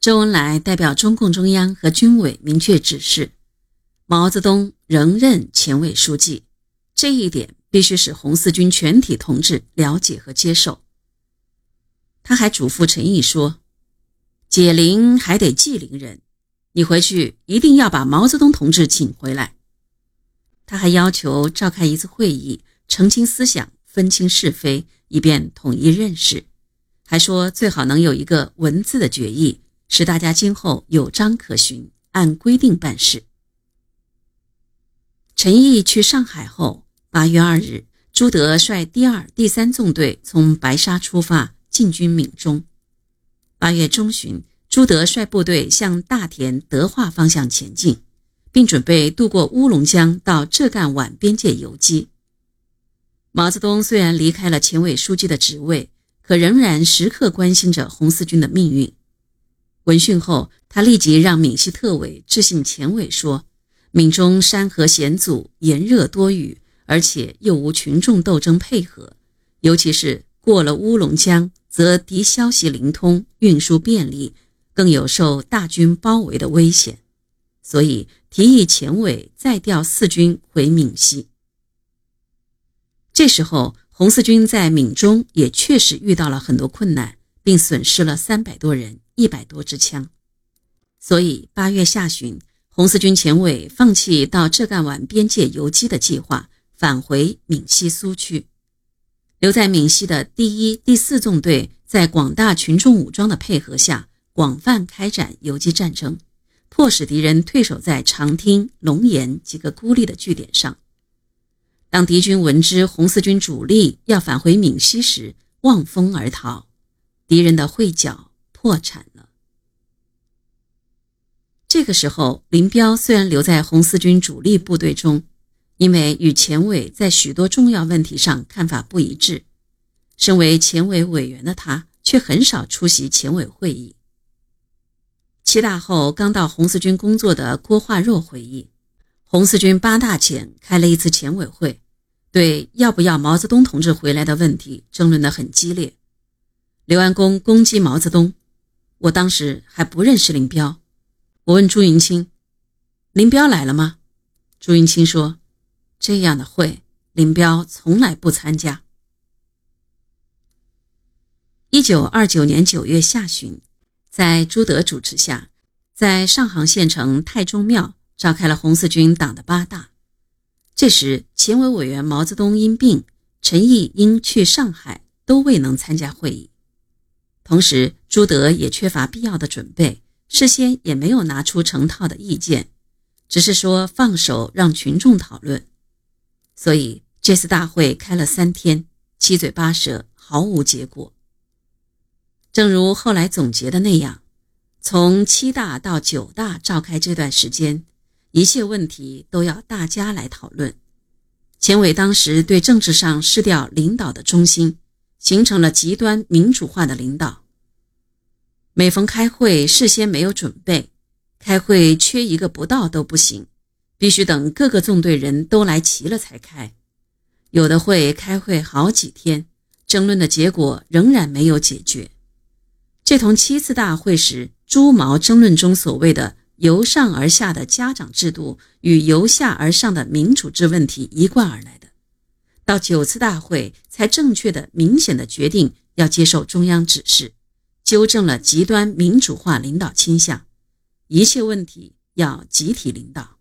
周恩来代表中共中央和军委明确指示，毛泽东仍任前委书记，这一点必须使红四军全体同志了解和接受。他还嘱咐陈毅说：“解铃还得系铃人，你回去一定要把毛泽东同志请回来。”他还要求召开一次会议，澄清思想，分清是非，以便统一认识。还说最好能有一个文字的决议。使大家今后有章可循，按规定办事。陈毅去上海后，八月二日，朱德率第二、第三纵队从白沙出发，进军闽中。八月中旬，朱德率部队向大田、德化方向前进，并准备渡过乌龙江到浙赣皖边界游击。毛泽东虽然离开了前委书记的职位，可仍然时刻关心着红四军的命运。闻讯后，他立即让闽西特委致信前委说：“闽中山河险阻，炎热多雨，而且又无群众斗争配合，尤其是过了乌龙江，则敌消息灵通，运输便利，更有受大军包围的危险。所以提议前委再调四军回闽西。”这时候，红四军在闽中也确实遇到了很多困难，并损失了三百多人。一百多支枪，所以八月下旬，红四军前委放弃到浙赣皖边界游击的计划，返回闽西苏区。留在闽西的第一、第四纵队，在广大群众武装的配合下，广泛开展游击战争，迫使敌人退守在长汀、龙岩几个孤立的据点上。当敌军闻知红四军主力要返回闽西时，望风而逃，敌人的会剿。破产。这个时候，林彪虽然留在红四军主力部队中，因为与前委在许多重要问题上看法不一致，身为前委委员的他却很少出席前委会议。七大后刚到红四军工作的郭化若回忆，红四军八大前开了一次前委会，对要不要毛泽东同志回来的问题争论得很激烈。刘安公攻击毛泽东。我当时还不认识林彪，我问朱云清：“林彪来了吗？”朱云清说：“这样的会，林彪从来不参加。”一九二九年九月下旬，在朱德主持下，在上杭县城太宗庙召开了红四军党的八大。这时，前委委员毛泽东因病，陈毅因去上海，都未能参加会议。同时，朱德也缺乏必要的准备，事先也没有拿出成套的意见，只是说放手让群众讨论。所以这次大会开了三天，七嘴八舌，毫无结果。正如后来总结的那样，从七大到九大召开这段时间，一切问题都要大家来讨论。钱伟当时对政治上失掉领导的中心。形成了极端民主化的领导。每逢开会，事先没有准备，开会缺一个不到都不行，必须等各个纵队人都来齐了才开。有的会开会好几天，争论的结果仍然没有解决。这同七次大会时朱毛争论中所谓的由上而下的家长制度与由下而上的民主制问题一贯而来的。到九次大会才正确的、明显的决定要接受中央指示，纠正了极端民主化领导倾向，一切问题要集体领导。